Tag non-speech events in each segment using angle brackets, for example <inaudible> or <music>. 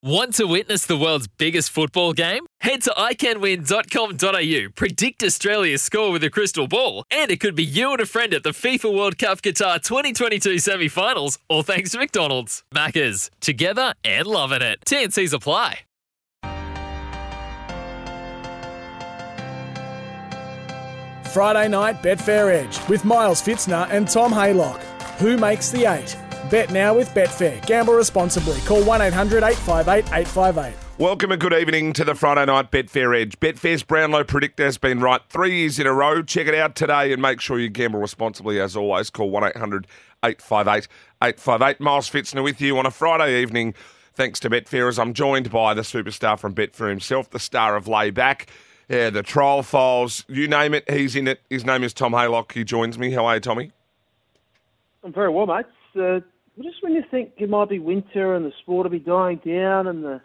Want to witness the world's biggest football game? Head to iCanWin.com.au, predict Australia's score with a crystal ball, and it could be you and a friend at the FIFA World Cup Qatar 2022 semi finals, all thanks to McDonald's. Maccas, together and loving it. TNC's apply. Friday night Betfair Edge with Miles Fitzner and Tom Haylock. Who makes the eight? Bet now with Betfair. Gamble responsibly. Call 1 800 858 858. Welcome and good evening to the Friday night Betfair Edge. Betfair's Brownlow predictor has been right three years in a row. Check it out today and make sure you gamble responsibly as always. Call 1 800 858 858. Miles Fitzner with you on a Friday evening. Thanks to Betfair, as I'm joined by the superstar from Betfair himself, the star of Layback, yeah, the trial files, you name it, he's in it. His name is Tom Haylock. He joins me. How are you, Tommy? I'm very well, mate. Uh, just when you think it might be winter and the sport will be dying down and the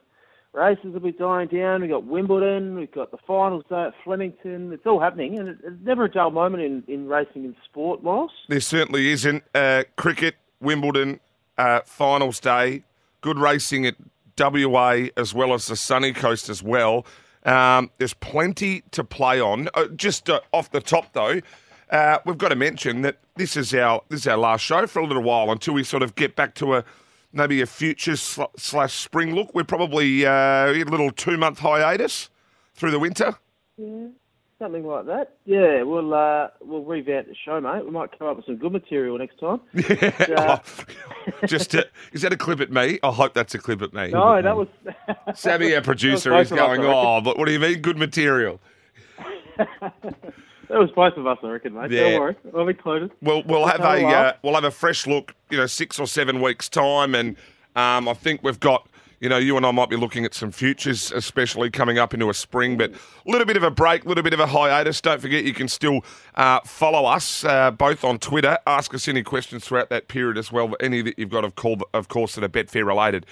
races will be dying down, we've got Wimbledon, we've got the finals day at Flemington. It's all happening, and it's never a dull moment in, in racing and sport, Miles. There certainly isn't. Uh, cricket, Wimbledon, uh, finals day, good racing at WA as well as the sunny coast as well. Um, there's plenty to play on. Uh, just uh, off the top, though, uh, we've got to mention that this is our this is our last show for a little while until we sort of get back to a maybe a future sl- slash spring look. We're probably uh, a little two month hiatus through the winter. Yeah, something like that. Yeah, we'll uh, we'll revamp the show, mate. We might come up with some good material next time. <laughs> Yeah. oh, just to, is that a clip at me? I hope that's a clip at me. No, that was <laughs> Sammy, our <laughs> producer, is going. Oh, but what do you mean, good material? That was both of us, I reckon, mate. Yeah. Don't worry, I'll be included. We'll we'll have a uh, we'll have a fresh look. You know, six or seven weeks time, and um, I think we've got. You know, you and I might be looking at some futures, especially coming up into a spring, but a little bit of a break, a little bit of a hiatus. Don't forget, you can still uh, follow us uh, both on Twitter. Ask us any questions throughout that period as well. Any that you've got, of, call, of course, that are Betfair related.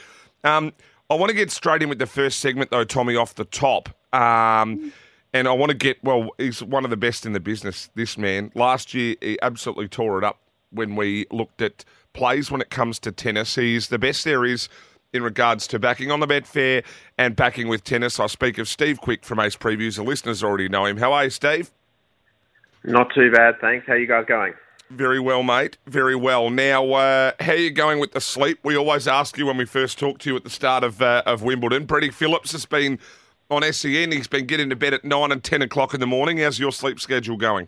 Um, I want to get straight in with the first segment, though, Tommy, off the top. Um, and I want to get, well, he's one of the best in the business, this man. Last year, he absolutely tore it up when we looked at plays when it comes to tennis. He's the best there is in regards to backing on the Betfair and backing with tennis. I speak of Steve Quick from Ace Previews. The listeners already know him. How are you, Steve? Not too bad, thanks. How you guys going? Very well, mate. Very well. Now, uh, how are you going with the sleep? We always ask you when we first talk to you at the start of uh, of Wimbledon. Brady Phillips has been on SEN. He's been getting to bed at nine and ten o'clock in the morning. How's your sleep schedule going?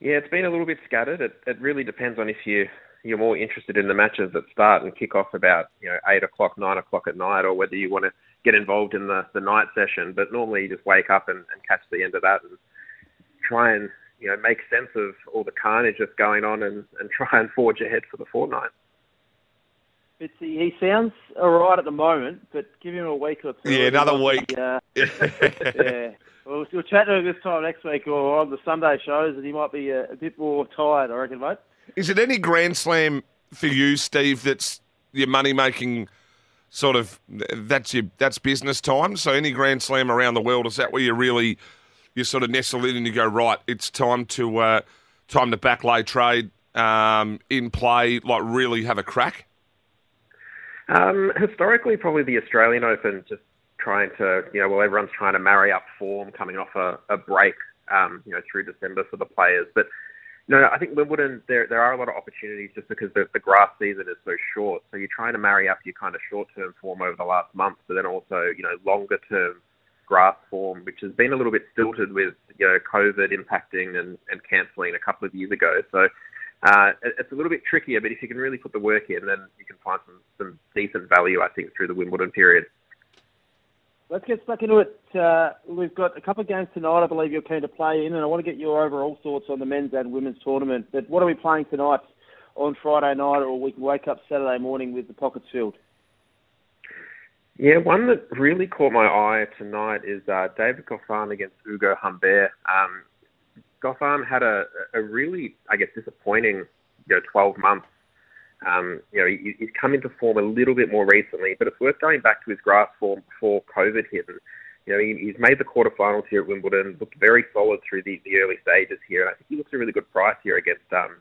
Yeah, it's been a little bit scattered. It, it really depends on if you you're more interested in the matches that start and kick off about you know eight o'clock, nine o'clock at night, or whether you want to get involved in the the night session. But normally, you just wake up and, and catch the end of that and try and you know make sense of all the carnage that's going on and, and try and forge ahead for the fortnight. It's, he sounds all right at the moment, but give him a week or two. Yeah, another week. be, uh, <laughs> yeah. We'll, we'll chat to him this time next week or on the Sunday shows, and he might be a, a bit more tired, I reckon, mate. Is it any Grand Slam for you, Steve? That's your money making sort of that's your that's business time. So any Grand Slam around the world is that where you really you sort of nestle in and you go right? It's time to uh, time to backlay trade um, in play, like really have a crack. Um, historically, probably the Australian Open, just trying to, you know, well, everyone's trying to marry up form coming off a, a break, um, you know, through December for the players. But, no, I think Wimbledon, there, there are a lot of opportunities just because the, the grass season is so short. So you're trying to marry up your kind of short-term form over the last month, but then also, you know, longer-term grass form, which has been a little bit stilted with, you know, COVID impacting and, and cancelling a couple of years ago. So, uh, it's a little bit trickier, but if you can really put the work in, then you can find some, some decent value, I think, through the Wimbledon period. Let's get stuck into it. Uh, we've got a couple of games tonight, I believe you're keen to play in, and I want to get your overall thoughts on the men's and women's tournament. But what are we playing tonight on Friday night, or we can wake up Saturday morning with the pockets filled? Yeah, one that really caught my eye tonight is uh, David Goffin against Ugo Humbert. Um, Goffin had a, a really, I guess, disappointing, you know, 12 months. Um, you know, he, he's come into form a little bit more recently, but it's worth going back to his grass form before COVID hit. And, you know, he, he's made the quarterfinals here at Wimbledon, looked very solid through the, the early stages here, and I think he looks a really good price here against um,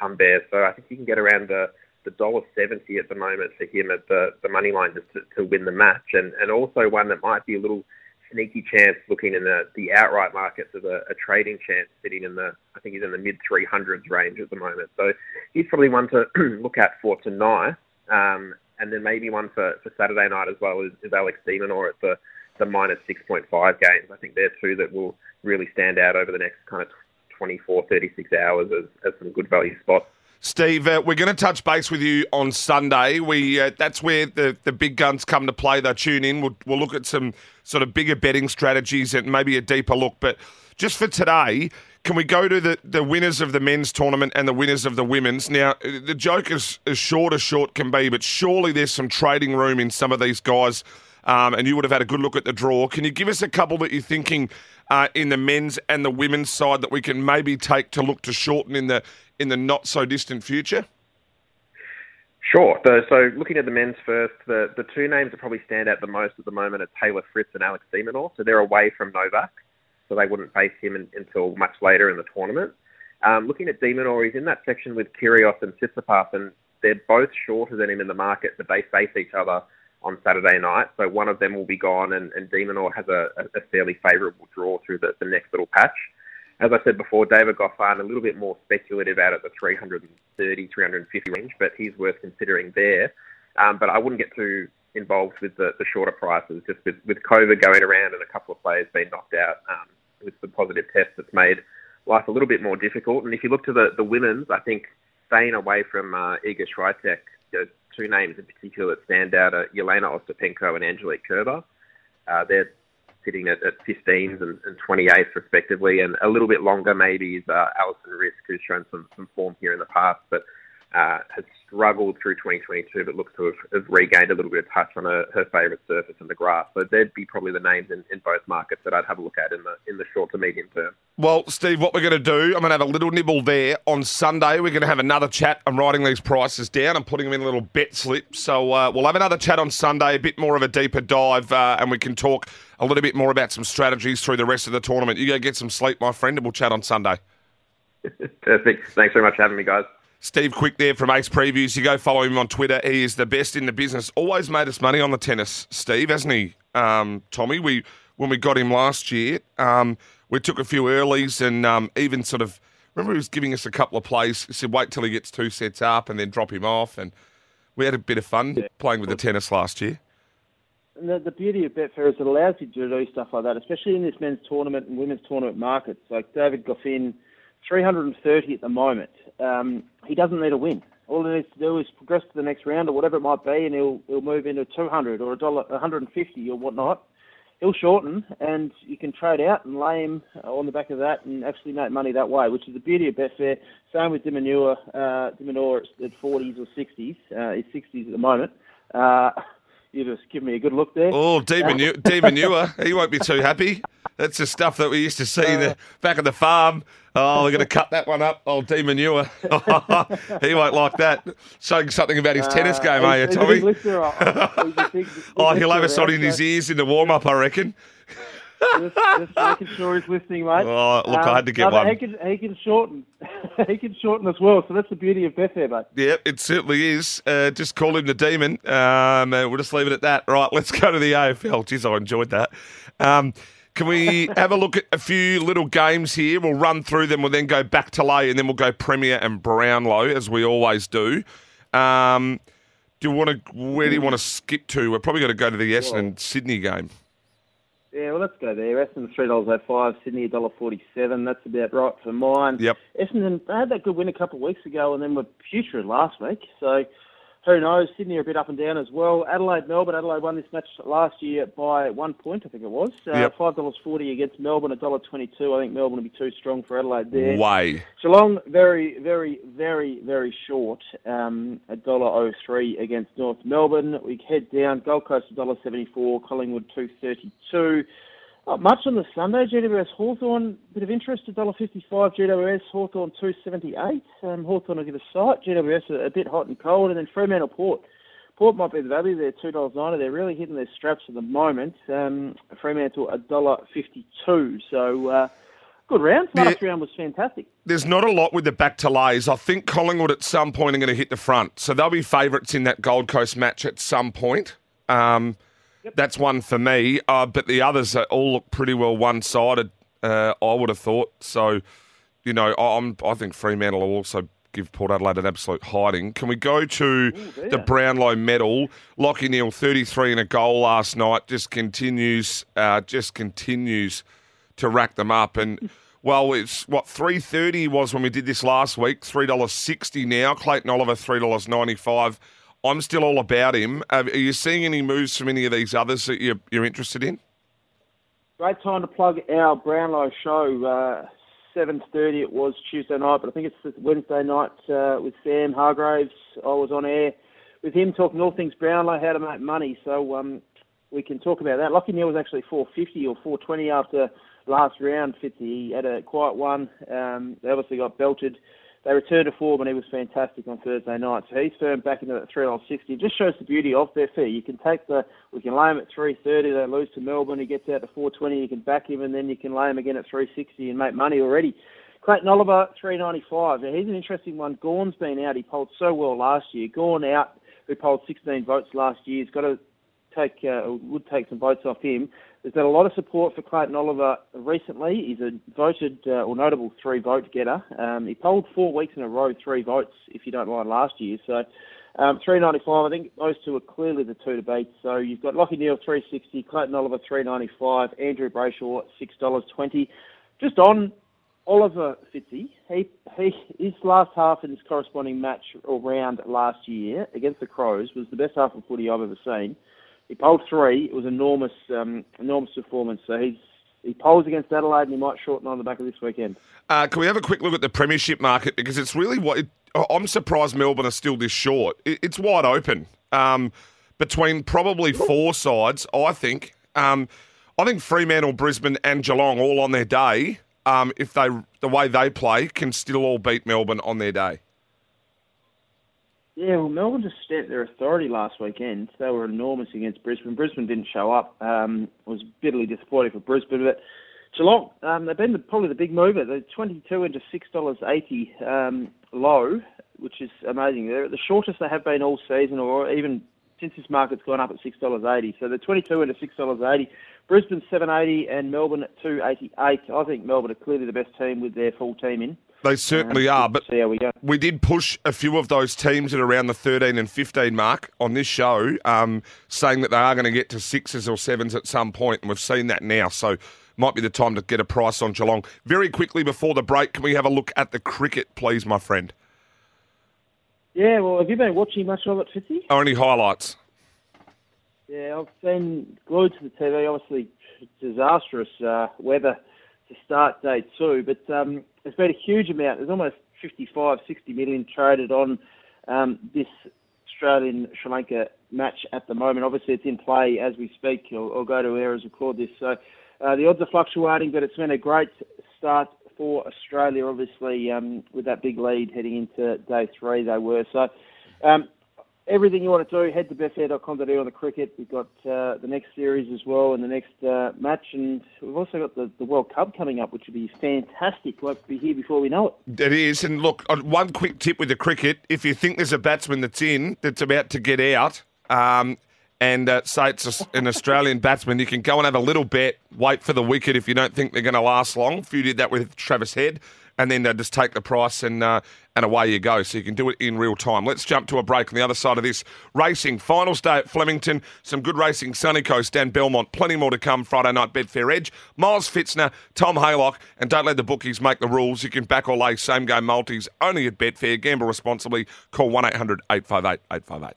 Humbert. So I think he can get around the the dollar seventy at the moment for him at the, the money line just to, to win the match, and, and also one that might be a little sneaky chance looking in the, the outright markets of a, a trading chance sitting in the I think he's in the mid three hundreds range at the moment. So he's probably one to <clears throat> look at for tonight. Um, and then maybe one for, for Saturday night as well is, is Alex de Minaur at the, the minus 6.5 games. I think they're two that will really stand out over the next kind of 24, 36 hours as, as some good value spots. Steve, uh, we're going to touch base with you on Sunday. We uh, that's where the, the big guns come to play. They tune in. We'll, we'll look at some sort of bigger betting strategies and maybe a deeper look. But just for today, can we go to the, the winners of the men's tournament and the winners of the women's? Now, the joke is as short as short can be, but surely there's some trading room in some of these guys, um, and you would have had a good look at the draw. Can you give us a couple that you're thinking uh, in the men's and the women's side that we can maybe take to look to shorten in the in the not so distant future? Sure. So, looking at the men's first, the, the two names that probably stand out the most at the moment are Taylor Fritz and Alex de Minaur. So they're away from Novak so they wouldn't face him in, until much later in the tournament. Um, looking at de Minaur, he's in that section with Kyrgios and Tsitsipas, and they're both shorter than him in the market, but they face each other on Saturday night. So one of them will be gone, and, and de Minaur has a, a fairly favourable draw through the, the next little patch. As I said before, David Goffin, a little bit more speculative out at the 330, 350 range, but he's worth considering there. Um, but I wouldn't get too involved with the, the shorter prices, just with, with COVID going around and a couple of players being knocked out. Um, with the positive test that's made life a little bit more difficult. And if you look to the, the women's, I think staying away from uh, Iga Swiatek, the two names in particular that stand out are Jelena Ostapenko and Angelique Kerber. Uh, they're sitting at, at 15s and, and 28s respectively, and a little bit longer maybe is uh, Alison Riske, who's shown some, some form here in the past, but uh, has struggled through 2022, but looks to have, have regained a little bit of touch on her, her favourite surface in the grass. So they'd be probably the names in, in both markets that I'd have a look at in the in the short to medium term. Well, Steve, what we're going to do, I'm going to have a little nibble there. On Sunday, we're going to have another chat. I'm writing these prices down. I'm putting them in a little bet slip. So uh, we'll have another chat on Sunday, a bit more of a deeper dive, uh, and we can talk a little bit more about some strategies through the rest of the tournament. You go get some sleep, my friend, and we'll chat on Sunday. <laughs> Perfect. Thanks very much for having me, guys. Steve Quick there from Ace Previews. You go follow him on Twitter. He is the best in the business. Always made us money on the tennis, Steve, hasn't he, um, Tommy? We when we got him last year, um, we took a few earlies and um, even sort of remember he was giving us a couple of plays. He said wait till he gets two sets up and then drop him off, and we had a bit of fun yeah. playing with the tennis last year. And the, the beauty of Betfair is it allows you to do stuff like that, especially in this men's tournament and women's tournament markets. Like David Goffin, 330 at the moment um, he doesn't need a win. All he needs to do is progress to the next round or whatever it might be, and he'll he'll move into 200 or a dollar 150 or whatnot. He'll shorten, and you can trade out and lay him on the back of that and actually make money that way, which is the beauty of Betfair. Same with de Minaur, uh, de Minaur at 40s or 60s. Uh, he's 60s at the moment. Uh, <laughs> you just give me a good look there. Oh, <laughs> Demon, Demon he won't be too happy. That's the stuff that we used to see uh, the, back at the farm. Oh, we're going to cut that one up. Oh, Demon <laughs> he won't like that. Showing something about his uh, tennis game, are you, Tommy? <laughs> oh, he'll have us on in his ears in the warm up, I reckon just, just making sure he's listening, mate. Oh, look, um, I had to get no, one. He can, he can shorten. <laughs> he can shorten as well. So that's the beauty of Betfair, mate. Yep, it certainly is. Uh, just call him the demon. Um, we'll just leave it at that. Right, let's go to the AFL. Jeez, I enjoyed that. Um, can we have a look at a few little games here? We'll run through them. We'll then go back to lay, and then we'll go Premier and Brownlow as we always do. Um, do you want to? Where do you want to skip to? We're probably going to go to the Essendon Sydney game. Yeah, well, let's go there. Essendon three dollars oh five, Sydney a dollar forty seven. That's about right for mine. Yep. Essendon they had that good win a couple of weeks ago, and then were putrid last week. So who knows? Sydney are a bit up and down as well. Adelaide, Melbourne. Adelaide won this match last year by one point, I think it was. Uh, yep. Five dollars forty against Melbourne, a dollar twenty-two. I think Melbourne will be too strong for Adelaide there. Way. Geelong, very, very, very, very short. Um, a dollar oh three against North Melbourne. We head down. Gold Coast a dollar seventy-four. Collingwood two thirty-two. Not much on the Sunday. GWS Hawthorn, bit of interest, $1.55. GWS Hawthorn 278. Um, Hawthorn will give a sight. GWS a, a, bit hot and cold. And then Fremantle Port. Port might be the value. They're $2.90. They're really hitting their straps at the moment. Um, Fremantle $1.52. So, uh, good round. Last round was fantastic. There's not a lot with the back to lays. I think Collingwood at some point are going to hit the front. So they'll be favourites in that Gold Coast match at some point. Um, That's one for me. Uh, but the others are all look pretty well one sided, uh, I would have thought. So, you know, I'm, I think Fremantle will also give Port Adelaide an absolute hiding. Can we go to the Brownlow medal? Lachie Neale, 33 and a goal last night, just continues, uh, just continues to rack them up. And <laughs> well, it's what three thirty was when we did this last week. Three dollars sixty now. Clayton Oliver three dollars ninety five. I'm still all about him. Are you seeing any moves from any of these others that you're, you're interested in? Great time to plug our Brownlow show. Uh, 7.30 it was Tuesday night, but I think it's Wednesday night uh, with Sam Hargraves. I was on air with him talking all things Brownlow, how to make money. So um, we can talk about that. Lachie Neale was actually 450 or 420 after last round, Fitzy. He had a quiet one. Um, they obviously got belted. They returned to form and he was fantastic on Thursday night. So he's firm back into that three dollars sixty. It just shows the beauty of their fee. You can take the we can lay him at three thirty, they lose to Melbourne, he gets out to four twenty, you can back him and then you can lay him again at three sixty and make money already. Clayton Oliver, three ninety five. Now he's an interesting one. Gawn's been out, he polled so well last year. Gawn out, who polled sixteen votes last year, he's got to take uh, would take some votes off him. There's a lot of support for Clayton Oliver recently. He's a voted uh, or notable three vote getter. Um, he polled four weeks in a row, three votes, if you don't mind, last year. So um, 395. I think those two are clearly the two to beat. So you've got Lachie Neale 360, Clayton Oliver 395, Andrew Brayshaw six dollars twenty. Just on Oliver Fitzy, he, he his last half in his corresponding match or round last year against the Crows was the best half of footy I've ever seen. He polled three. It was enormous, um, enormous performance. So he's he polls against Adelaide, and he might shorten on the back of this weekend. Uh, can we have a quick look at the premiership market because it's really what it, I'm surprised Melbourne are still this short. It, it's wide open um, between probably four sides. I think. Um, I think Fremantle, Brisbane, and Geelong all on their day. Um, if they the way they play can still all beat Melbourne on their day. Yeah, well, Melbourne just stamped their authority last weekend. They were enormous against Brisbane. Brisbane didn't show up. Um, it was bitterly disappointing for Brisbane, but Geelong, um, they've been the, probably the big mover. They're 22 into $6.80 um, low, which is amazing. They're the shortest they have been all season, or even since this market's gone up at $6.80. So they're 22 into $6.80. Brisbane 780 and Melbourne at 288. I think Melbourne are clearly the best team with their full team in. They certainly Um, are, but we we did push a few of those teams at around the 13 and 15 mark on this show, um, saying that they are going to get to sixes or sevens at some point, and we've seen that now. So might be the time to get a price on Geelong. Very quickly before the break, can we have a look at the cricket, please, my friend? Yeah, well, have you been watching much of it, Fitzy? Only highlights. Yeah, I've been glued to the TV. Obviously, disastrous uh, weather to start day two, but um, there's been a huge amount. There's almost 55, 60 million traded on um, this Australian Sri Lanka match at the moment. Obviously, it's in play as we speak. I'll, go to air as we record this. So uh, the odds are fluctuating, but it's been a great start for Australia. Obviously, um, with that big lead heading into day three, they were so. Um, everything you want to do, head to betfair.com.au on the cricket. We've got uh, the next series as well and the next uh, match. And we've also got the, the World Cup coming up, which will be fantastic. We'll be here before we know it. It is. And look, one quick tip with the cricket if you think there's a batsman that's in, that's about to get out, um, and uh, say it's an Australian <laughs> batsman, you can go and have a little bet, wait for the wicket if you don't think they're going to last long. Few did that with Travis Head. And then uh, just take the price and uh, and away you go. So you can do it in real time. Let's jump to a break on the other side of this. Racing, finals day at Flemington. Some good racing, Sunny Coast and Belmont. Plenty more to come Friday night, Betfair Edge. Miles Fitzner, Tom Haylock. And don't let the bookies make the rules. You can back or lay same game multis only at Betfair. Gamble responsibly. Call 1 800 858 858.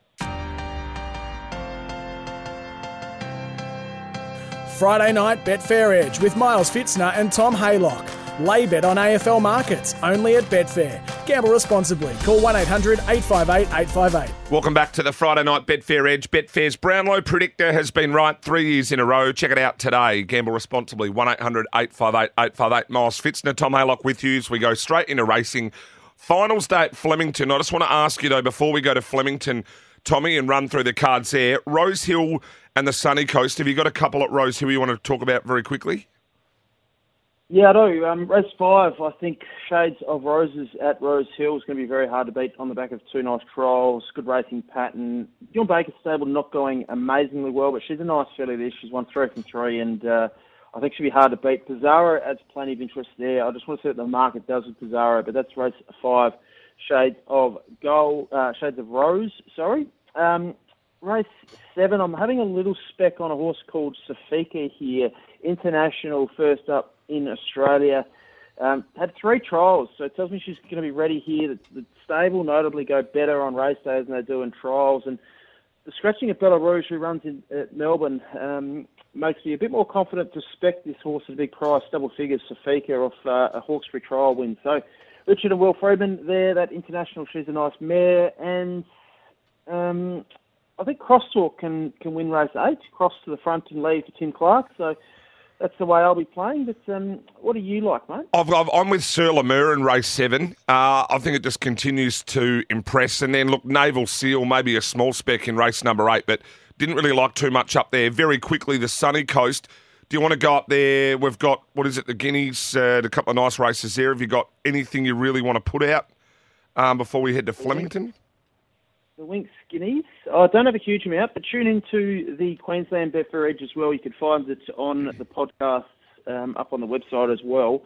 Friday night Betfair Edge with Miles Fitzner and Tom Haylock. Lay bet on AFL markets only at Betfair. Gamble responsibly. Call 1 800 858 858. Welcome back to the Friday night Betfair Edge. Betfair's Brownlow predictor has been right three years in a row. Check it out today. Gamble responsibly. 1 800 858 858. Miles Fitzner, Tom Haylock with you as we go straight into racing. Finals day at Flemington. I just want to ask you, though, before we go to Flemington, Tommy, and run through the cards there. Rose Hill and the Sunny Coast. Have you got a couple at Rose Hill you want to talk about very quickly? Yeah, I do. Um, race five, I think Shades of Roses at Rose Hill is going to be very hard to beat on the back of two nice trials, good racing pattern. John Baker's stable not going amazingly well, but she's a nice filly this. She's won three from three, and uh, I think she'll be hard to beat. Pizarro adds plenty of interest there. I just want to see what the market does with Pizarro, but that's race five, Shades of Gold, uh, Shades of Rose, sorry. Um, race seven, I'm having a little spec on a horse called Safika here, international first up in Australia. Um, had three trials, so it tells me she's going to be ready here. The, the stable notably go better on race days than they do in trials. And the scratching of Bella Rouge, who runs in at Melbourne, um, makes me a bit more confident to spec this horse at a big price, double figures, Safika, off uh, a Hawkesbury trial win. So Richard and Will Freedman there, that international, she's a nice mare. And um, I think Crosstalk can, can win race eight, cross to the front and lead for Tim Clark. So that's the way I'll be playing. But um, what do you like, mate? I am with Sir Lemur in race seven. Uh, I think it just continues to impress. And then look, Naval Seal, maybe a small speck in race number eight, but didn't really like too much up there. Very quickly, the sunny coast. Do you want to go up there? We've got what is it? The Guineas, uh, a couple of nice races there. Have you got anything you really want to put out um, before we head to Flemington? The Winx Guineas. I don't have a huge amount, but tune into the Queensland Betfair Edge as well. You can find it on the podcast um, up on the website as well.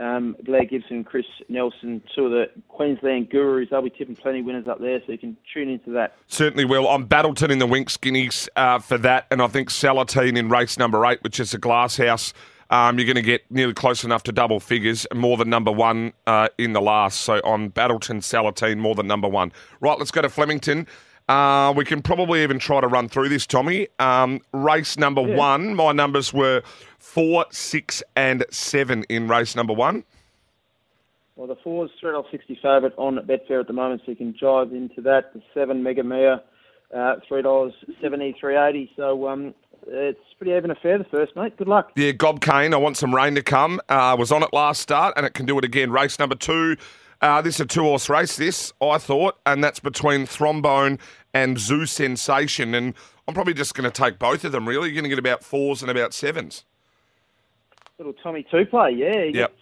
Um, Blair Gibson Chris Nelson, two of the Queensland gurus. They'll be tipping plenty of winners up there, so you can tune into that. Certainly will. I'm Battleton in the Winx Guineas uh, for that, and I think Salatine in race number eight, which is a glasshouse um, you're going to get nearly close enough to double figures, more than number one uh, in the last. So on Battleton Salatine, more than number one. Right, let's go to Flemington. Uh, we can probably even try to run through this, Tommy. Um, race number yeah. one, my numbers were four, six, and seven in race number one. Well, the four is off 60 favourite on Betfair at the moment, so you can jive into that. The seven, Mega Mia, uh, three dollars seventy three eighty. So um, it's pretty even affair, the first, mate. Good luck. Yeah, Gob Kane, I want some rain to come. Uh, was on it last start, and it can do it again. Race number two. Uh, this is a two horse race, this, I thought, and that's between Thrombone and Zoo Sensation. And I'm probably just going to take both of them, really. You're going to get about fours and about sevens. Little Tommy two play, yeah. Yep.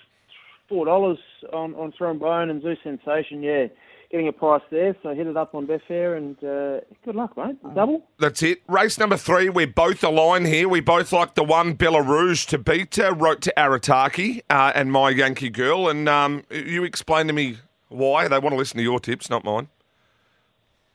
$4 on, on Thrombone and Zoo Sensation, yeah getting a price there. So hit it up on Betfair and uh, good luck, mate. Double. That's it. Race number three. We're both aligned here. We both like the one Bella Rouge to beat. Uh, wrote to Arataki uh, and my Yankee girl. And um, you explain to me why they want to listen to your tips, not mine.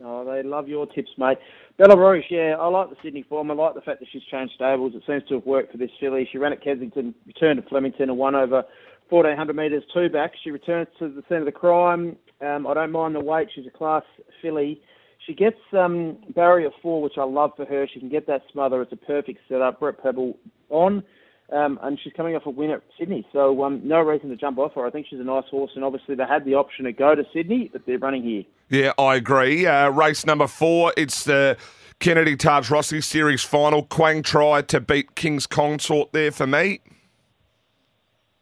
Oh, they love your tips, mate. Bella Rouge, yeah, I like the Sydney form. I like the fact that she's changed stables. It seems to have worked for this filly. She ran at Kensington, returned to Flemington, and won over 1400 metres two back. She returns to the centre of the crime. Um, I don't mind the weight. She's a class filly. She gets um, barrier four, which I love for her. She can get that smother. It's a perfect setup. Brett Prebble on. Um, and she's coming off a win at Sydney, so um, no reason to jump off her. I think she's a nice horse, and obviously they had the option to go to Sydney, but they're running here. Yeah, I agree. Uh, race number four, it's the Kennedy Taj Rossi Series final. Quang tried to beat King's Consort there for me.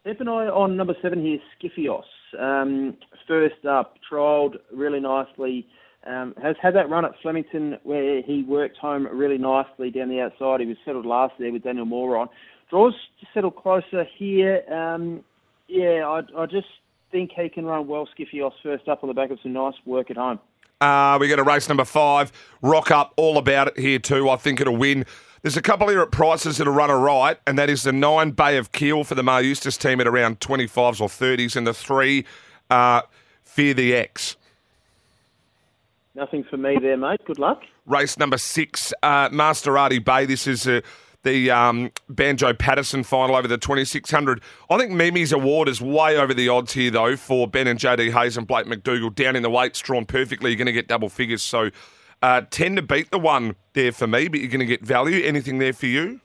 Steph and I on number seven here, Skiffios. Um, first up, trialled really nicely. Um, has had that run at Flemington where he worked home really nicely down the outside. He was settled last there with Daniel Moor on. Draws settle closer here. Um, yeah, I, I just think he can run well. Skiffios first up on the back of some nice work at home. Uh, we got a race number five. Rock up, all about it here too. I think it'll win. There's a couple here at prices that'll run a right, and that is the nine Bay of Kiel for the Maher Eustace team at around 25s or 30s, and the three uh, Fear the X. Nothing for me there, mate. Good luck. Race number six, uh, Maserati Bay. This is uh, the um, Banjo Paterson final over the 2600. I think Mimi's award is way over the odds here, though, for Ben and JD Hayes and Blake McDougall. Down in the weights, drawn perfectly. You're going to get double figures. So uh, 10 to beat the one there for me, but you're going to get value. Anything there for you?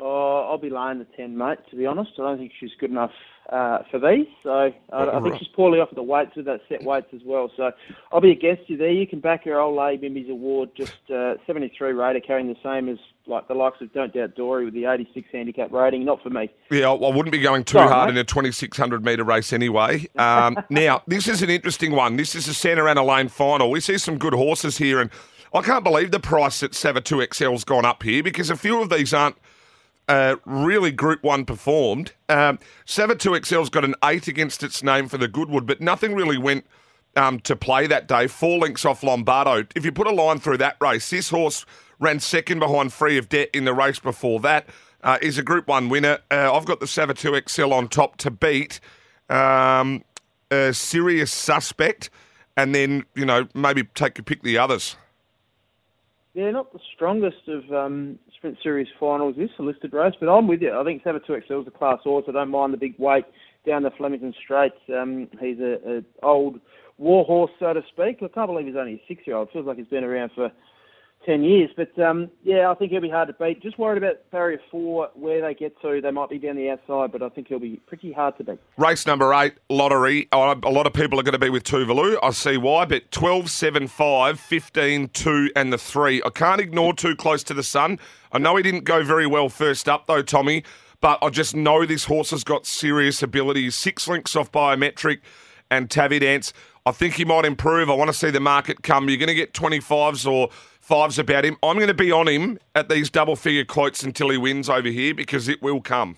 Oh, I'll be laying the 10, mate, to be honest. I don't think she's good enough uh, for these. So uh, I think she's poorly off at the weights with that set weights as well. So I'll be against you there. You can back your old lay Mimi's award, just uh, 73 rater, carrying the same as like the likes of Don't Doubt Dory with the 86 handicap rating. Not for me. Yeah, I wouldn't be going too Sorry, hard mate. in a 2600 metre race anyway. Um, <laughs> now, this is an interesting one. This is a Santa Ana Lane final. We see some good horses here, and I can't believe the price at Savatoxl's gone up here because a few of these aren't uh, really Group 1 performed. Um, Savatoxl's got an 8 against its name for the Goodwood, but nothing really went um, to play that day. Four links off Lombardo. If you put a line through that race, this horse ran second behind Free of Debt in the race before that. Uh, is a Group 1 winner. Uh, I've got the Savatoxl on top to beat um, a serious suspect, and then, you know, maybe take a pick the others. Yeah, not the strongest of um, sprint series finals this listed race, but I'm with you. I think Savatoxl is a class horse. I don't mind the big weight down the Flemington Straights. Um, he's a old war horse, so to speak. I can't believe he's only a six year old. Feels like he's been around for 10 years. But um, yeah, I think he'll be hard to beat. Just worried about barrier four, where they get to. They might be down the outside, but I think he'll be pretty hard to beat. Race number eight, lottery. Oh, a lot of people are going to be with Tuvalu. I see why, but 12, 7, 5, 15, 2, and the 3. I can't ignore too close to the sun. I know he didn't go very well first up, though, Tommy, but I just know this horse has got serious abilities. Six links off biometric and Tavi Dance. I think he might improve. I want to see the market come. You're going to get 25s or fives about him. I'm going to be on him at these double figure quotes until he wins over here because it will come.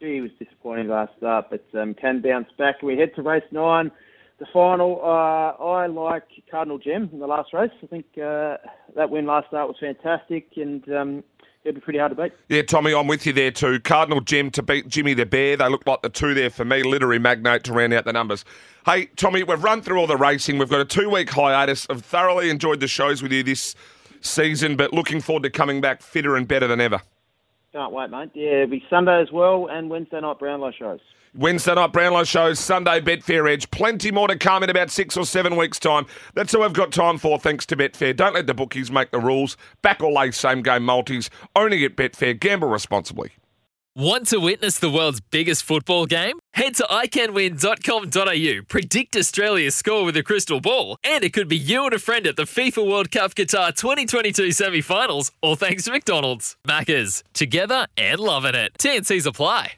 He was disappointing last start, but um, can bounce back. We head to race nine, the final. Uh, I like Cardinal Gem in the last race. I think uh, that win last start was fantastic, and um, it'll be pretty hard to beat. Yeah, Tommy, I'm with you there too. Cardinal Jim to beat Jimmy the Bear. They look like the two there for me. Literary Magnate to round out the numbers. Hey, Tommy, we've run through all the racing. We've got a two week hiatus. I've thoroughly enjoyed the shows with you this season, but looking forward to coming back fitter and better than ever. Can't wait, mate. Yeah, it'll be Sunday as well, and Wednesday night Brownlow shows. Wednesday night Brownlow shows, Sunday Betfair Edge. Plenty more to come in about six or seven weeks' time. That's all I've got time for, thanks to Betfair. Don't let the bookies make the rules. Back or lay same game multis. Only at Betfair. Gamble responsibly. Want to witness the world's biggest football game? Head to iCanWin.com.au, predict Australia's score with a crystal ball, and it could be you and a friend at the FIFA World Cup Qatar 2022 semi finals, all thanks to McDonald's. Maccas, together and loving it. TNCs apply.